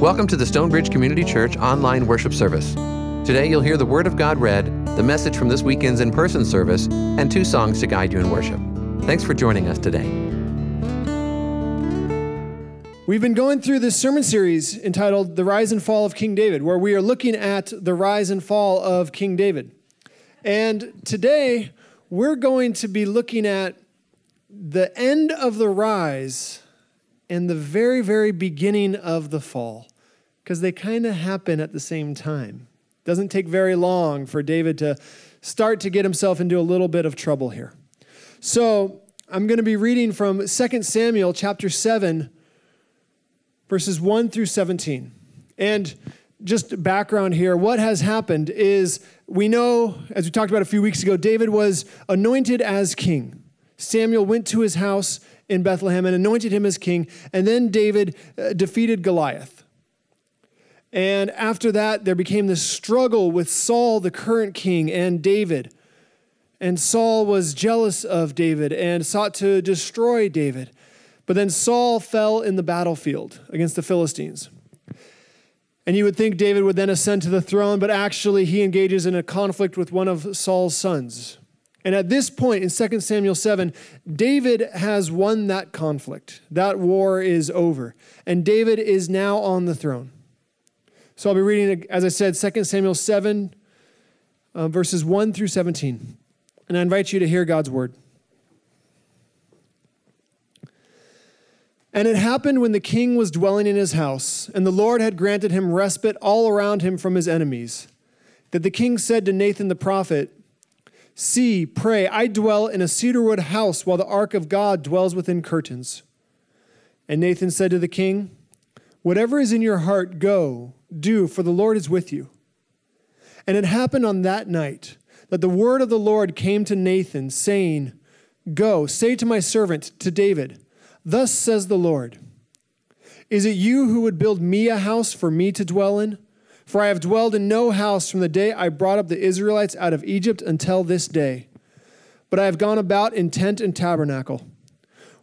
Welcome to the Stonebridge Community Church online worship service. Today you'll hear the Word of God read, the message from this weekend's in person service, and two songs to guide you in worship. Thanks for joining us today. We've been going through this sermon series entitled The Rise and Fall of King David, where we are looking at the rise and fall of King David. And today we're going to be looking at the end of the rise and the very, very beginning of the fall because they kind of happen at the same time. Doesn't take very long for David to start to get himself into a little bit of trouble here. So I'm going to be reading from 2 Samuel chapter 7, verses 1 through 17. And just background here what has happened is we know, as we talked about a few weeks ago, David was anointed as king. Samuel went to his house in Bethlehem and anointed him as king, and then David uh, defeated Goliath. And after that, there became this struggle with Saul, the current king, and David. And Saul was jealous of David and sought to destroy David. But then Saul fell in the battlefield against the Philistines. And you would think David would then ascend to the throne, but actually he engages in a conflict with one of Saul's sons. And at this point in 2 Samuel 7, David has won that conflict. That war is over. And David is now on the throne. So I'll be reading, as I said, 2 Samuel 7, uh, verses 1 through 17. And I invite you to hear God's word. And it happened when the king was dwelling in his house, and the Lord had granted him respite all around him from his enemies, that the king said to Nathan the prophet, See, pray, I dwell in a cedarwood house while the ark of God dwells within curtains. And Nathan said to the king, Whatever is in your heart, go do, for the Lord is with you. And it happened on that night that the word of the Lord came to Nathan, saying, Go, say to my servant, to David, Thus says the Lord, Is it you who would build me a house for me to dwell in? For I have dwelled in no house from the day I brought up the Israelites out of Egypt until this day. But I have gone about in tent and tabernacle.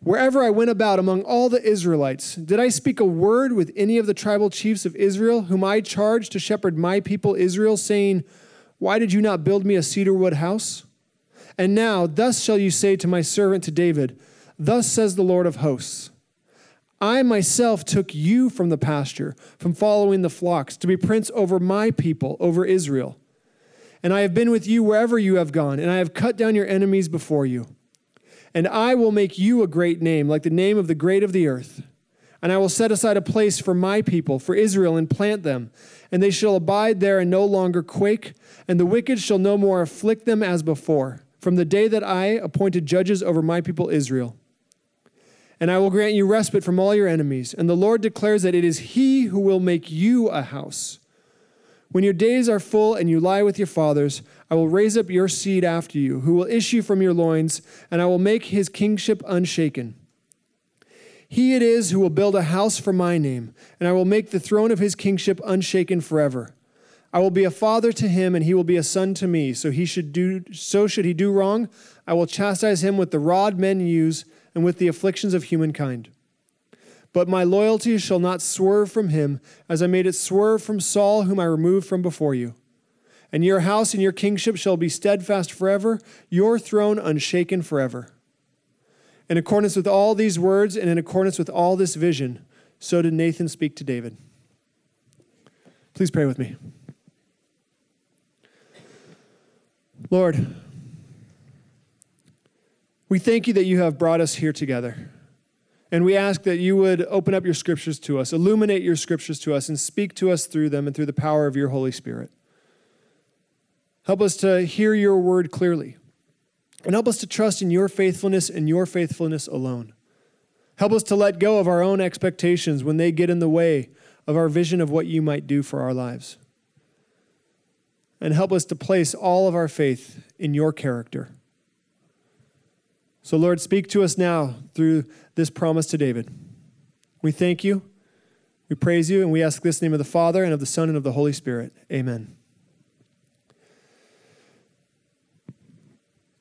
Wherever I went about among all the Israelites, did I speak a word with any of the tribal chiefs of Israel, whom I charged to shepherd my people Israel, saying, Why did you not build me a cedar wood house? And now, thus shall you say to my servant to David, Thus says the Lord of hosts I myself took you from the pasture, from following the flocks, to be prince over my people, over Israel. And I have been with you wherever you have gone, and I have cut down your enemies before you. And I will make you a great name, like the name of the great of the earth. And I will set aside a place for my people, for Israel, and plant them. And they shall abide there and no longer quake, and the wicked shall no more afflict them as before, from the day that I appointed judges over my people Israel. And I will grant you respite from all your enemies. And the Lord declares that it is He who will make you a house when your days are full and you lie with your fathers, I will raise up your seed after you, who will issue from your loins, and I will make his kingship unshaken. He it is who will build a house for my name, and I will make the throne of his kingship unshaken forever. I will be a father to him, and he will be a son to me. So he should do so should he do wrong, I will chastise him with the rod men use, and with the afflictions of humankind. But my loyalty shall not swerve from him, as I made it swerve from Saul, whom I removed from before you. And your house and your kingship shall be steadfast forever, your throne unshaken forever. In accordance with all these words and in accordance with all this vision, so did Nathan speak to David. Please pray with me. Lord, we thank you that you have brought us here together. And we ask that you would open up your scriptures to us, illuminate your scriptures to us, and speak to us through them and through the power of your Holy Spirit. Help us to hear your word clearly. And help us to trust in your faithfulness and your faithfulness alone. Help us to let go of our own expectations when they get in the way of our vision of what you might do for our lives. And help us to place all of our faith in your character. So, Lord, speak to us now through this promise to David. We thank you, we praise you, and we ask this name of the Father, and of the Son, and of the Holy Spirit. Amen.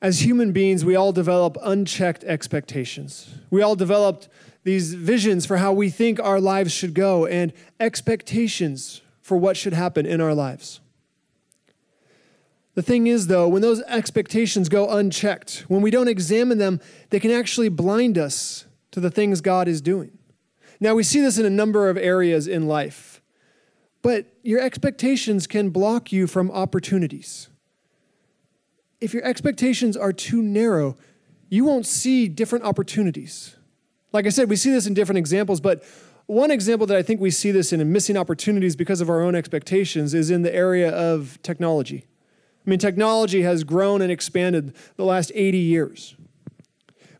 As human beings, we all develop unchecked expectations. We all developed these visions for how we think our lives should go, and expectations for what should happen in our lives. The thing is, though, when those expectations go unchecked, when we don't examine them, they can actually blind us to the things God is doing. Now, we see this in a number of areas in life, but your expectations can block you from opportunities. If your expectations are too narrow, you won't see different opportunities. Like I said, we see this in different examples, but one example that I think we see this in, in missing opportunities because of our own expectations is in the area of technology. I mean, technology has grown and expanded the last 80 years.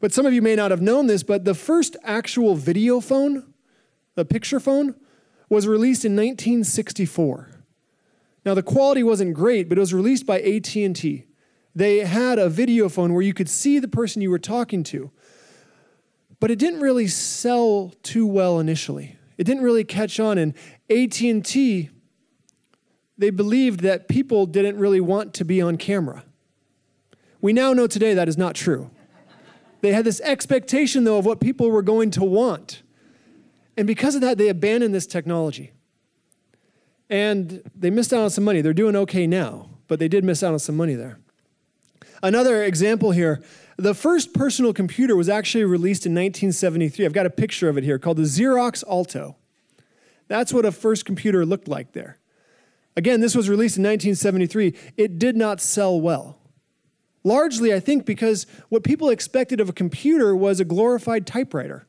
But some of you may not have known this, but the first actual video phone, the picture phone, was released in 1964. Now the quality wasn't great, but it was released by AT&T. They had a video phone where you could see the person you were talking to. But it didn't really sell too well initially. It didn't really catch on and AT&T they believed that people didn't really want to be on camera. We now know today that is not true. They had this expectation, though, of what people were going to want. And because of that, they abandoned this technology. And they missed out on some money. They're doing okay now, but they did miss out on some money there. Another example here the first personal computer was actually released in 1973. I've got a picture of it here called the Xerox Alto. That's what a first computer looked like there. Again, this was released in 1973. It did not sell well. Largely, I think, because what people expected of a computer was a glorified typewriter,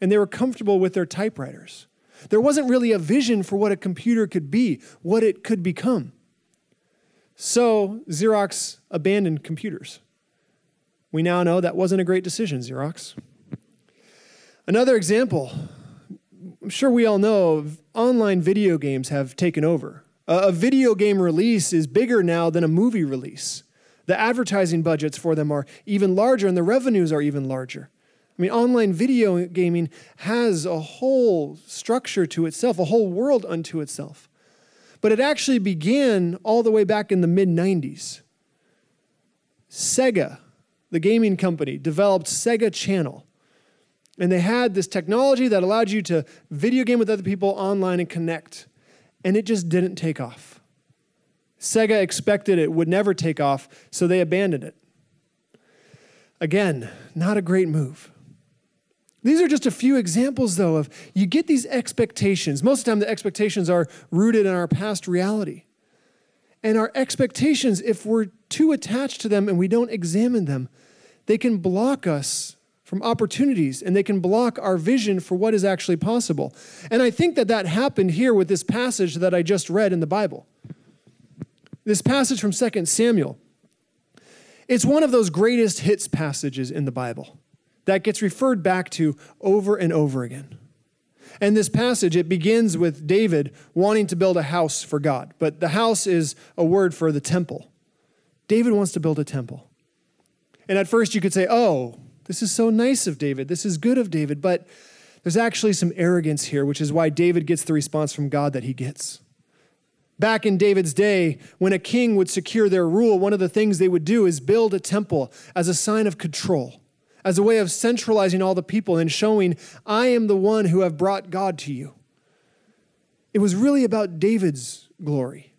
and they were comfortable with their typewriters. There wasn't really a vision for what a computer could be, what it could become. So, Xerox abandoned computers. We now know that wasn't a great decision, Xerox. Another example I'm sure we all know online video games have taken over. A video game release is bigger now than a movie release. The advertising budgets for them are even larger and the revenues are even larger. I mean, online video gaming has a whole structure to itself, a whole world unto itself. But it actually began all the way back in the mid 90s. Sega, the gaming company, developed Sega Channel. And they had this technology that allowed you to video game with other people online and connect and it just didn't take off. Sega expected it would never take off, so they abandoned it. Again, not a great move. These are just a few examples, though, of you get these expectations. Most of the time, the expectations are rooted in our past reality. And our expectations, if we're too attached to them and we don't examine them, they can block us from opportunities and they can block our vision for what is actually possible. And I think that that happened here with this passage that I just read in the Bible. This passage from 2 Samuel. It's one of those greatest hits passages in the Bible that gets referred back to over and over again. And this passage, it begins with David wanting to build a house for God, but the house is a word for the temple. David wants to build a temple. And at first you could say, oh, this is so nice of David. This is good of David. But there's actually some arrogance here, which is why David gets the response from God that he gets. Back in David's day, when a king would secure their rule, one of the things they would do is build a temple as a sign of control, as a way of centralizing all the people and showing, I am the one who have brought God to you. It was really about David's glory.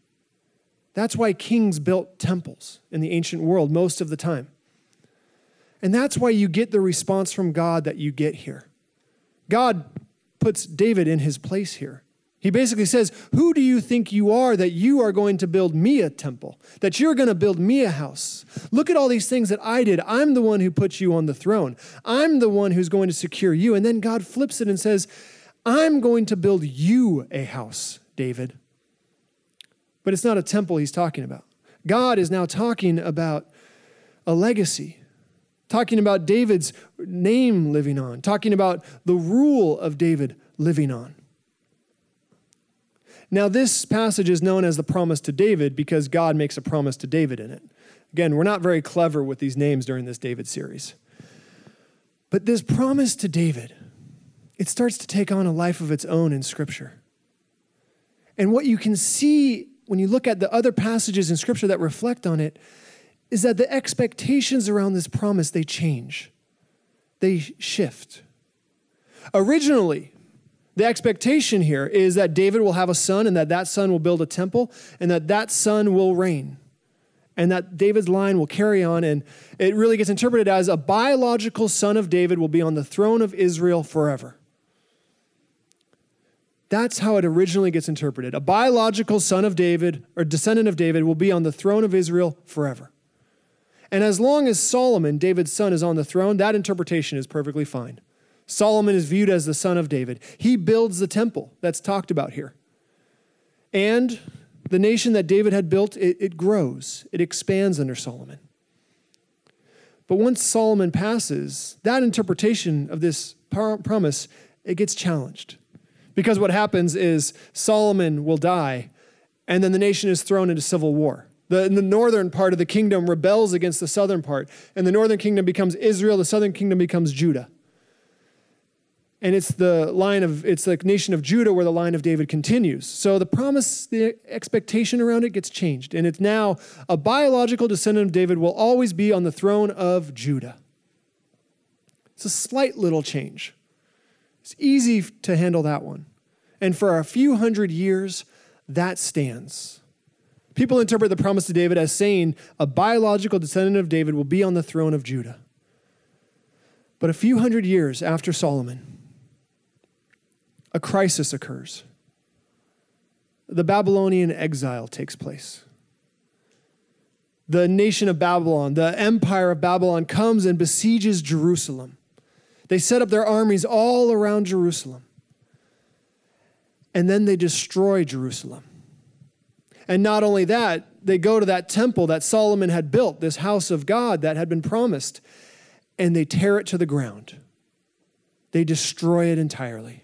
That's why kings built temples in the ancient world most of the time. And that's why you get the response from God that you get here. God puts David in his place here. He basically says, Who do you think you are that you are going to build me a temple? That you're going to build me a house? Look at all these things that I did. I'm the one who put you on the throne. I'm the one who's going to secure you. And then God flips it and says, I'm going to build you a house, David. But it's not a temple he's talking about. God is now talking about a legacy talking about David's name living on, talking about the rule of David living on. Now, this passage is known as the promise to David because God makes a promise to David in it. Again, we're not very clever with these names during this David series. But this promise to David, it starts to take on a life of its own in Scripture. And what you can see when you look at the other passages in Scripture that reflect on it is that the expectations around this promise they change. They shift. Originally, the expectation here is that David will have a son and that that son will build a temple and that that son will reign and that David's line will carry on. And it really gets interpreted as a biological son of David will be on the throne of Israel forever. That's how it originally gets interpreted. A biological son of David or descendant of David will be on the throne of Israel forever. And as long as Solomon, David's son, is on the throne, that interpretation is perfectly fine. Solomon is viewed as the son of David. He builds the temple that's talked about here. And the nation that David had built, it, it grows, it expands under Solomon. But once Solomon passes, that interpretation of this promise, it gets challenged. Because what happens is Solomon will die, and then the nation is thrown into civil war. The, the northern part of the kingdom rebels against the southern part, and the northern kingdom becomes Israel, the southern kingdom becomes Judah. And it's the line of, it's the nation of Judah where the line of David continues. So the promise, the expectation around it gets changed. And it's now a biological descendant of David will always be on the throne of Judah. It's a slight little change. It's easy to handle that one. And for a few hundred years, that stands. People interpret the promise to David as saying a biological descendant of David will be on the throne of Judah. But a few hundred years after Solomon, a crisis occurs. The Babylonian exile takes place. The nation of Babylon, the empire of Babylon, comes and besieges Jerusalem. They set up their armies all around Jerusalem. And then they destroy Jerusalem. And not only that, they go to that temple that Solomon had built, this house of God that had been promised, and they tear it to the ground. They destroy it entirely.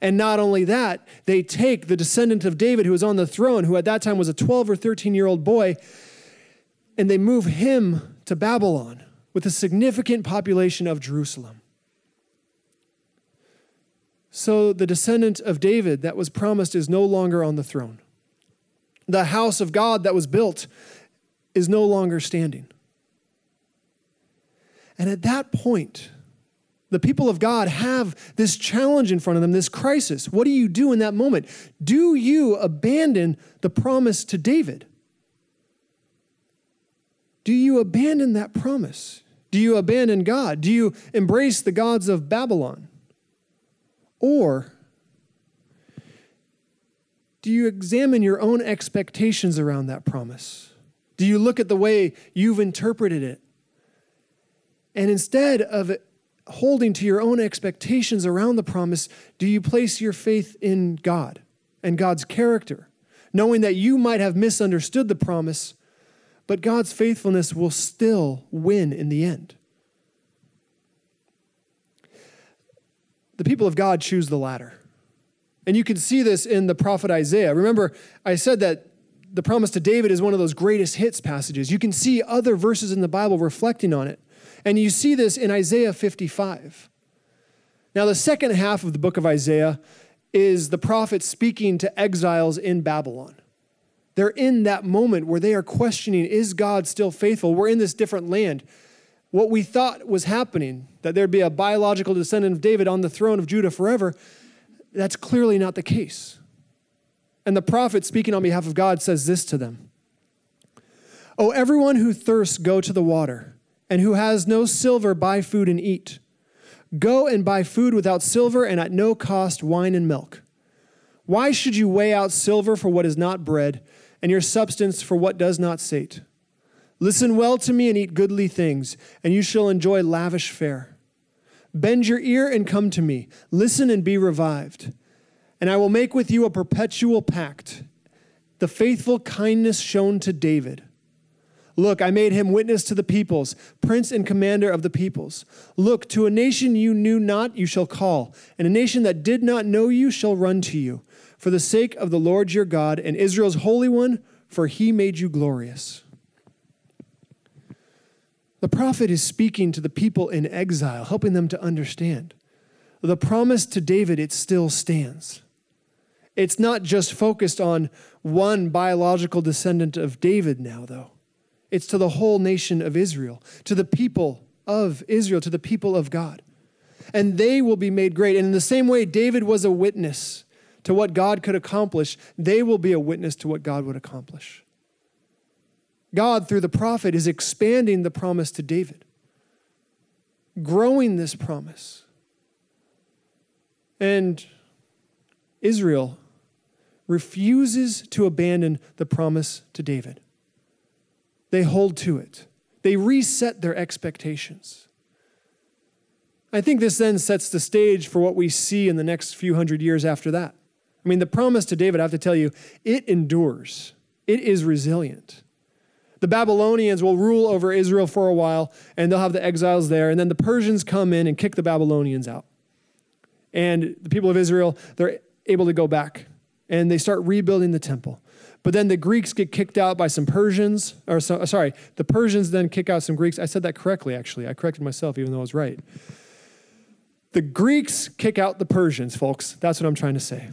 And not only that, they take the descendant of David who was on the throne, who at that time was a 12 or 13 year old boy, and they move him to Babylon with a significant population of Jerusalem. So the descendant of David that was promised is no longer on the throne. The house of God that was built is no longer standing. And at that point, the people of God have this challenge in front of them, this crisis. What do you do in that moment? Do you abandon the promise to David? Do you abandon that promise? Do you abandon God? Do you embrace the gods of Babylon? Or do you examine your own expectations around that promise? Do you look at the way you've interpreted it? And instead of holding to your own expectations around the promise, do you place your faith in God and God's character, knowing that you might have misunderstood the promise, but God's faithfulness will still win in the end? The people of God choose the latter. And you can see this in the prophet Isaiah. Remember, I said that the promise to David is one of those greatest hits passages. You can see other verses in the Bible reflecting on it. And you see this in Isaiah 55. Now, the second half of the book of Isaiah is the prophet speaking to exiles in Babylon. They're in that moment where they are questioning is God still faithful? We're in this different land. What we thought was happening, that there'd be a biological descendant of David on the throne of Judah forever, that's clearly not the case. And the prophet, speaking on behalf of God, says this to them Oh, everyone who thirsts, go to the water and who has no silver, buy food and eat. Go and buy food without silver and at no cost wine and milk. Why should you weigh out silver for what is not bread, and your substance for what does not sate? Listen well to me and eat goodly things, and you shall enjoy lavish fare. Bend your ear and come to me. Listen and be revived. And I will make with you a perpetual pact, the faithful kindness shown to David Look, I made him witness to the peoples, prince and commander of the peoples. Look, to a nation you knew not, you shall call, and a nation that did not know you shall run to you, for the sake of the Lord your God and Israel's Holy One, for he made you glorious. The prophet is speaking to the people in exile, helping them to understand. The promise to David, it still stands. It's not just focused on one biological descendant of David now, though. It's to the whole nation of Israel, to the people of Israel, to the people of God. and they will be made great. And in the same way, David was a witness to what God could accomplish, they will be a witness to what God would accomplish. God, through the prophet, is expanding the promise to David, growing this promise. And Israel refuses to abandon the promise to David. They hold to it, they reset their expectations. I think this then sets the stage for what we see in the next few hundred years after that. I mean, the promise to David, I have to tell you, it endures, it is resilient. The Babylonians will rule over Israel for a while, and they'll have the exiles there, and then the Persians come in and kick the Babylonians out. And the people of Israel, they're able to go back, and they start rebuilding the temple. But then the Greeks get kicked out by some Persians, or so, uh, sorry, the Persians then kick out some Greeks. I said that correctly, actually. I corrected myself, even though I was right. The Greeks kick out the Persians, folks. That's what I'm trying to say.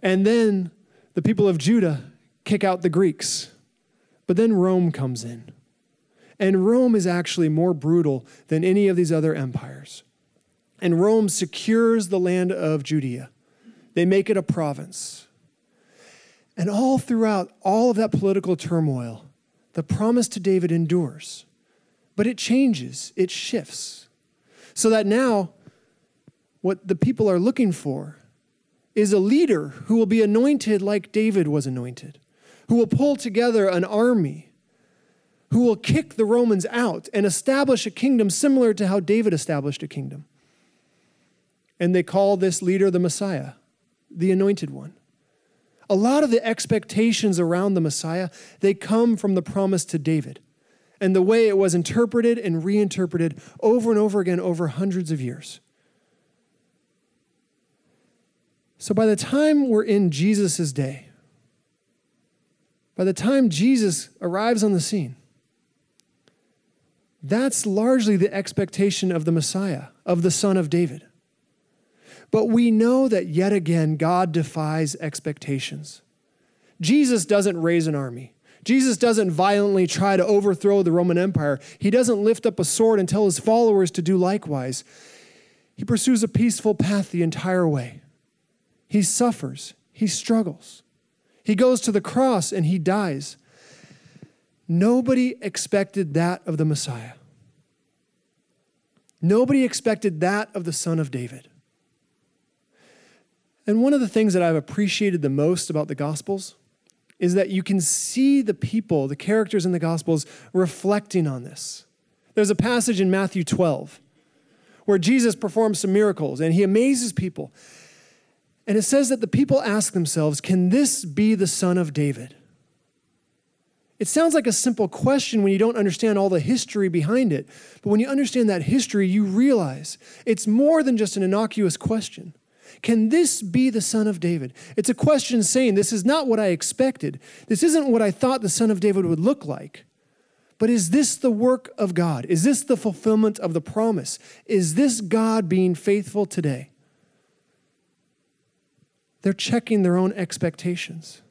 And then the people of Judah kick out the Greeks. But then Rome comes in. And Rome is actually more brutal than any of these other empires. And Rome secures the land of Judea, they make it a province. And all throughout all of that political turmoil, the promise to David endures. But it changes, it shifts. So that now, what the people are looking for is a leader who will be anointed like David was anointed, who will pull together an army, who will kick the Romans out and establish a kingdom similar to how David established a kingdom. And they call this leader the Messiah, the anointed one. A lot of the expectations around the Messiah, they come from the promise to David and the way it was interpreted and reinterpreted over and over again over hundreds of years. So by the time we're in Jesus' day, by the time Jesus arrives on the scene, that's largely the expectation of the Messiah, of the Son of David. But we know that yet again, God defies expectations. Jesus doesn't raise an army. Jesus doesn't violently try to overthrow the Roman Empire. He doesn't lift up a sword and tell his followers to do likewise. He pursues a peaceful path the entire way. He suffers, he struggles. He goes to the cross and he dies. Nobody expected that of the Messiah. Nobody expected that of the Son of David. And one of the things that I've appreciated the most about the Gospels is that you can see the people, the characters in the Gospels, reflecting on this. There's a passage in Matthew 12 where Jesus performs some miracles and he amazes people. And it says that the people ask themselves, Can this be the son of David? It sounds like a simple question when you don't understand all the history behind it. But when you understand that history, you realize it's more than just an innocuous question. Can this be the son of David? It's a question saying, This is not what I expected. This isn't what I thought the son of David would look like. But is this the work of God? Is this the fulfillment of the promise? Is this God being faithful today? They're checking their own expectations.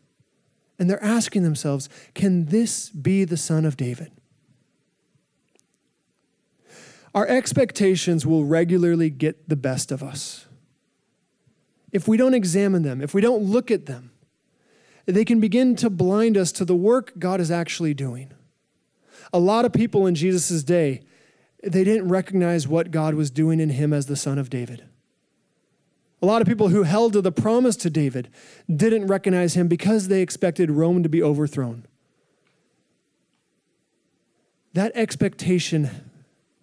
And they're asking themselves, can this be the son of David? Our expectations will regularly get the best of us. If we don't examine them, if we don't look at them, they can begin to blind us to the work God is actually doing. A lot of people in Jesus' day, they didn't recognize what God was doing in him as the son of David. A lot of people who held to the promise to David didn't recognize him because they expected Rome to be overthrown. That expectation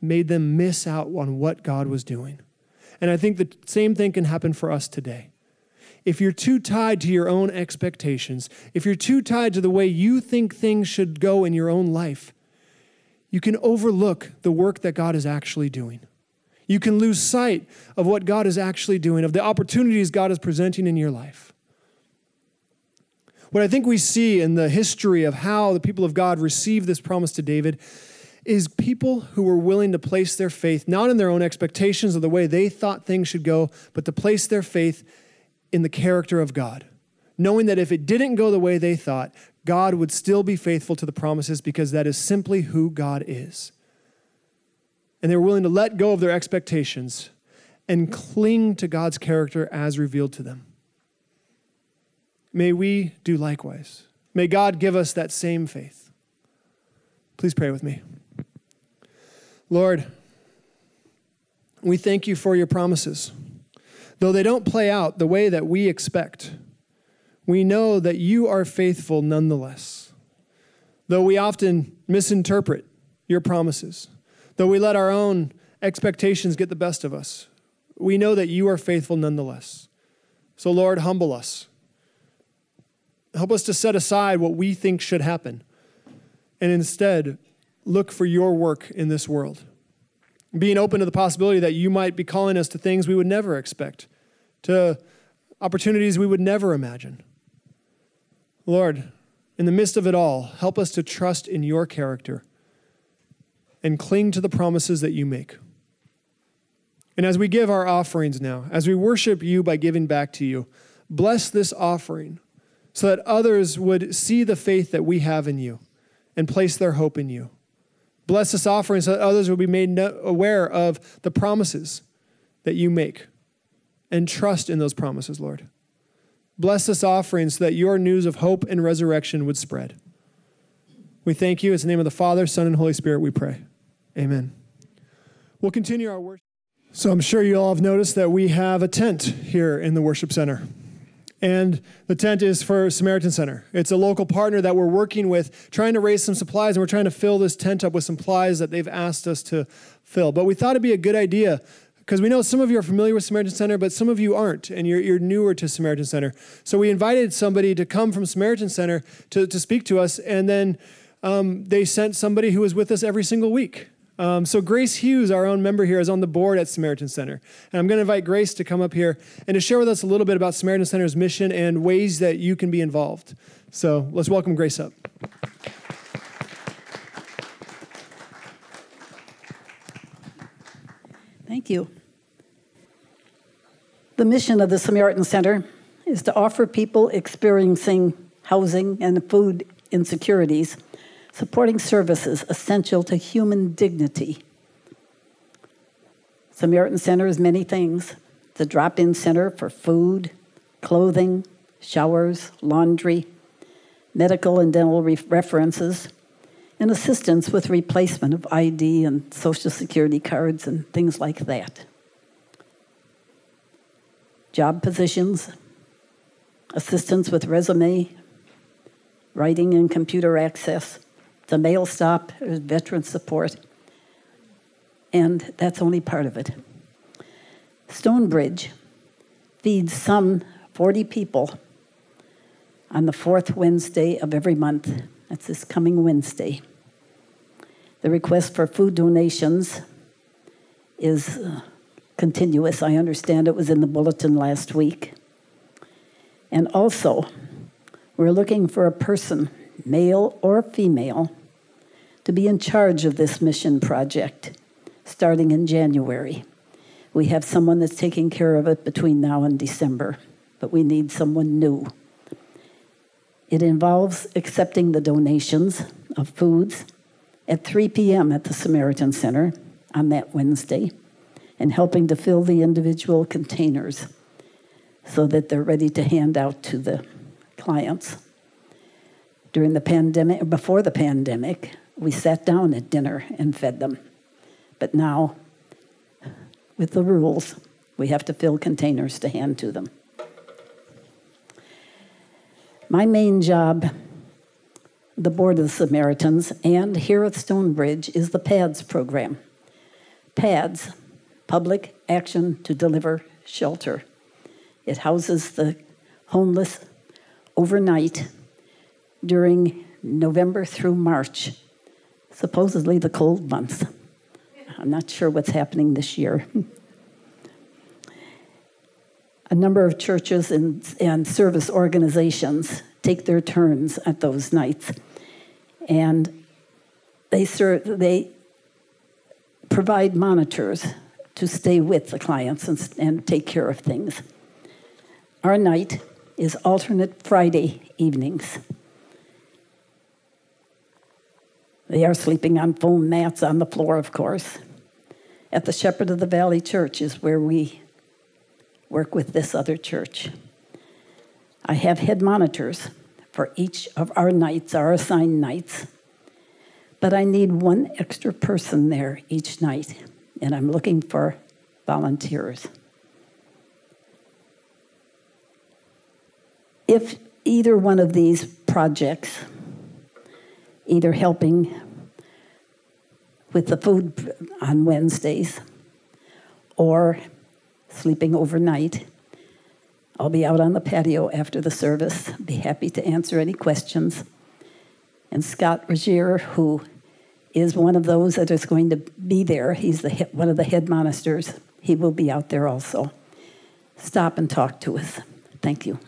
made them miss out on what God was doing. And I think the same thing can happen for us today. If you're too tied to your own expectations, if you're too tied to the way you think things should go in your own life, you can overlook the work that God is actually doing. You can lose sight of what God is actually doing, of the opportunities God is presenting in your life. What I think we see in the history of how the people of God received this promise to David is people who were willing to place their faith not in their own expectations of the way they thought things should go, but to place their faith in the character of God, knowing that if it didn't go the way they thought, God would still be faithful to the promises because that is simply who God is and they were willing to let go of their expectations and cling to God's character as revealed to them. May we do likewise. May God give us that same faith. Please pray with me. Lord, we thank you for your promises. Though they don't play out the way that we expect, we know that you are faithful nonetheless. Though we often misinterpret your promises, though we let our own expectations get the best of us, we know that you are faithful nonetheless. So, Lord, humble us. Help us to set aside what we think should happen and instead look for your work in this world. Being open to the possibility that you might be calling us to things we would never expect, to opportunities we would never imagine. Lord, in the midst of it all, help us to trust in your character and cling to the promises that you make. And as we give our offerings now, as we worship you by giving back to you, bless this offering so that others would see the faith that we have in you and place their hope in you. Bless this offering so that others will be made aware of the promises that you make and trust in those promises, Lord. Bless this offering so that your news of hope and resurrection would spread. We thank you. In the name of the Father, Son, and Holy Spirit, we pray. Amen. We'll continue our worship. So I'm sure you all have noticed that we have a tent here in the worship center. And the tent is for Samaritan Center. It's a local partner that we're working with, trying to raise some supplies, and we're trying to fill this tent up with supplies that they've asked us to fill. But we thought it'd be a good idea because we know some of you are familiar with Samaritan Center, but some of you aren't, and you're, you're newer to Samaritan Center. So we invited somebody to come from Samaritan Center to, to speak to us, and then um, they sent somebody who was with us every single week. Um, so Grace Hughes, our own member here, is on the board at Samaritan Center. And I'm going to invite Grace to come up here and to share with us a little bit about Samaritan Center's mission and ways that you can be involved. So let's welcome Grace up. Thank you. The mission of the Samaritan Center is to offer people experiencing housing and food insecurities supporting services essential to human dignity. Samaritan Center is many things. A drop in center for food, clothing, showers, laundry, medical and dental references, and assistance with replacement of ID and Social Security cards and things like that. Job positions, assistance with resume, writing and computer access, the mail stop, veteran support, and that's only part of it. Stonebridge feeds some 40 people on the fourth Wednesday of every month. That's this coming Wednesday. The request for food donations is uh, continuous. I understand it was in the bulletin last week. And also, we're looking for a person, male or female, to be in charge of this mission project starting in January. We have someone that's taking care of it between now and December, but we need someone new. It involves accepting the donations of foods at 3 p.m. at the Samaritan Center on that Wednesday and helping to fill the individual containers so that they're ready to hand out to the clients. During the pandemic, before the pandemic, we sat down at dinner and fed them. But now, with the rules, we have to fill containers to hand to them. My main job, the Board of the Samaritans, and here at Stonebridge is the PADS program. PADS, Public Action to Deliver Shelter. It houses the homeless overnight during November through March supposedly the cold months. I'm not sure what's happening this year. A number of churches and, and service organizations take their turns at those nights. And they, serve, they provide monitors to stay with the clients and, and take care of things. Our night is alternate Friday evenings. They are sleeping on foam mats on the floor, of course. at the Shepherd of the Valley Church is where we work with this other church. I have head monitors for each of our nights, our assigned nights, but I need one extra person there each night, and I'm looking for volunteers. If either one of these projects, either helping with the food on Wednesdays or sleeping overnight. I'll be out on the patio after the service, be happy to answer any questions. And Scott Rogier, who is one of those that is going to be there, he's the, one of the head monitors, he will be out there also. Stop and talk to us. Thank you.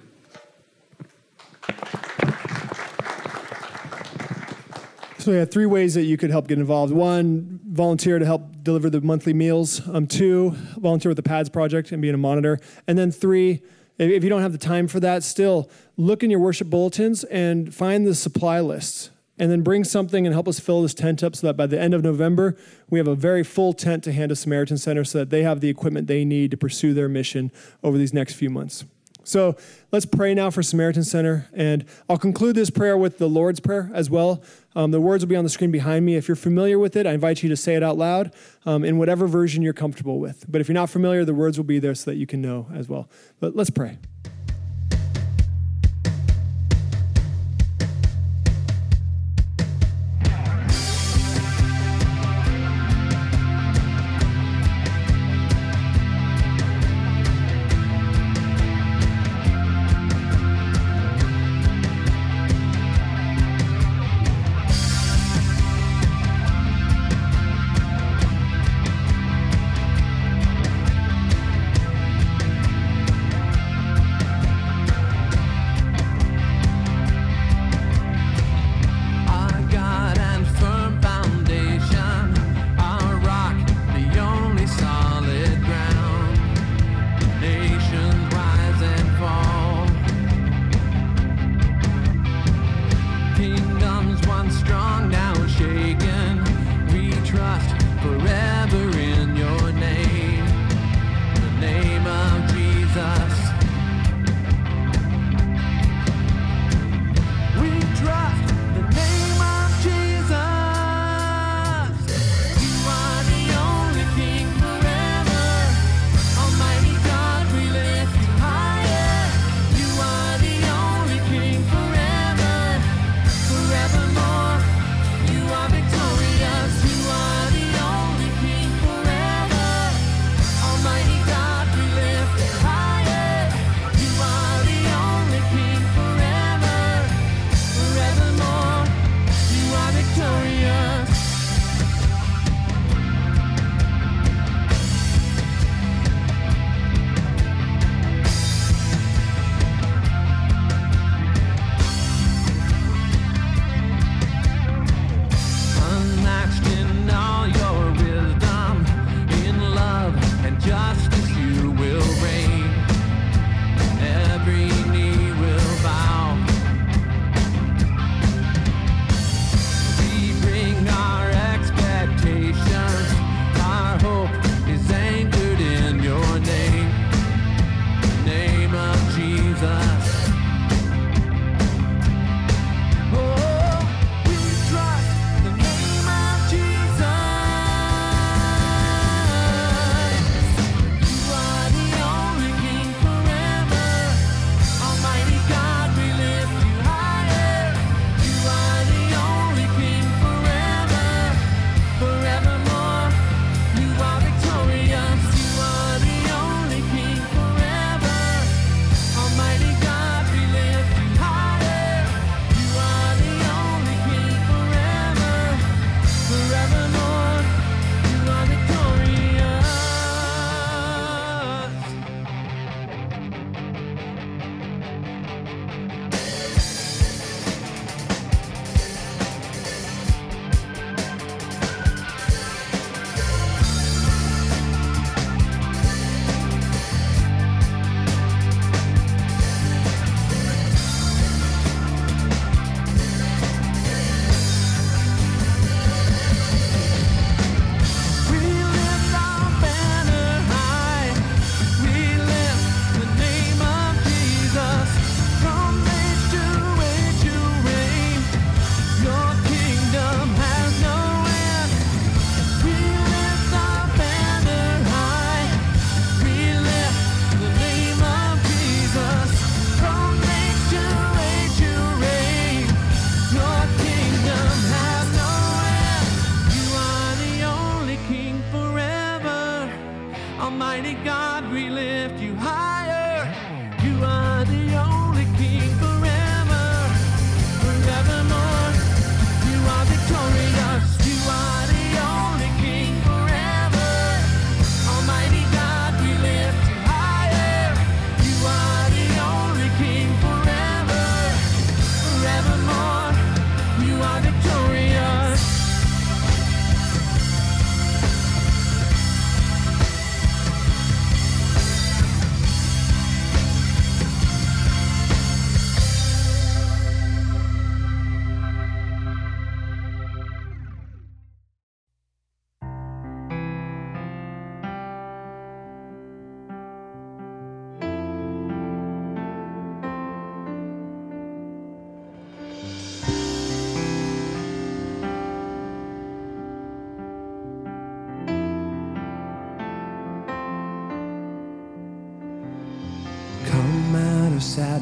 So we have three ways that you could help get involved. One, volunteer to help deliver the monthly meals. Um, two, volunteer with the PADS project and being a monitor. And then three, if you don't have the time for that, still look in your worship bulletins and find the supply lists. And then bring something and help us fill this tent up so that by the end of November, we have a very full tent to hand to Samaritan Center so that they have the equipment they need to pursue their mission over these next few months. So let's pray now for Samaritan Center. And I'll conclude this prayer with the Lord's Prayer as well. Um, the words will be on the screen behind me. If you're familiar with it, I invite you to say it out loud um, in whatever version you're comfortable with. But if you're not familiar, the words will be there so that you can know as well. But let's pray.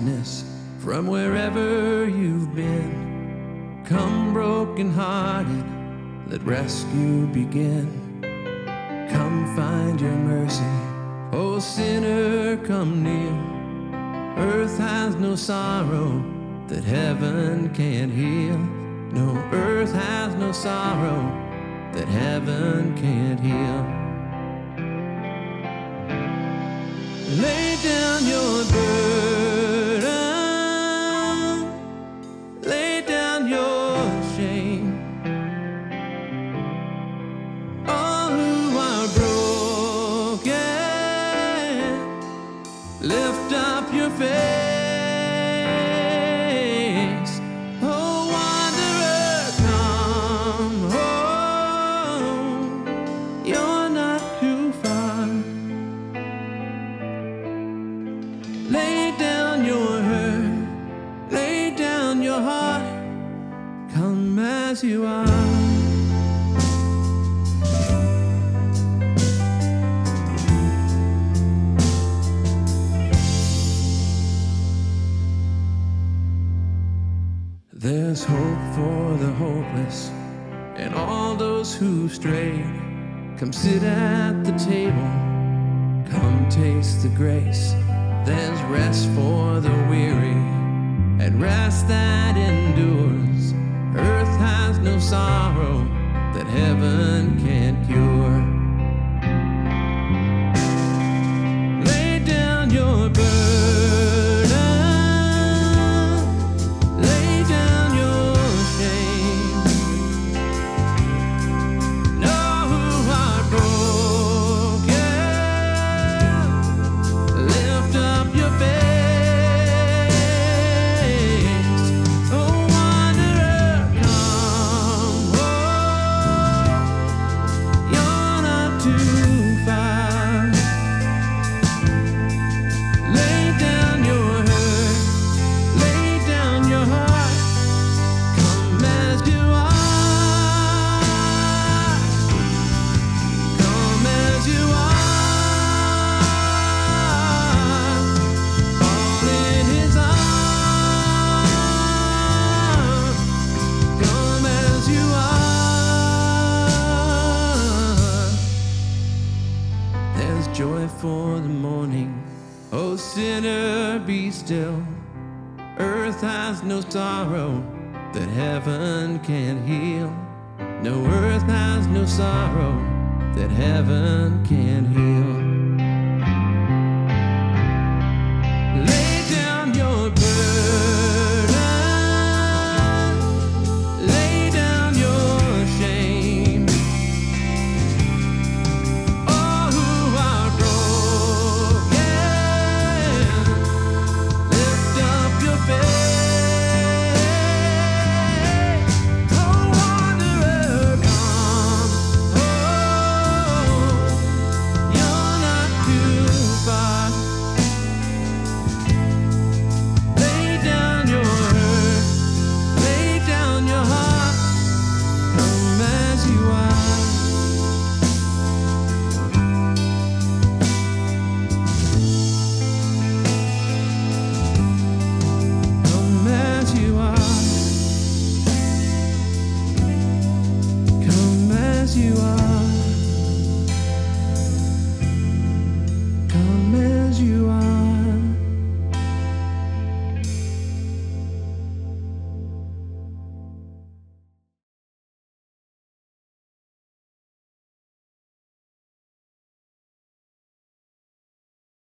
Sadness from wherever you've been. Come broken-hearted, let rescue begin. Come find your mercy, oh sinner, come near. Earth has no sorrow that heaven can't heal. No, earth has no sorrow that heaven can't heal. Lay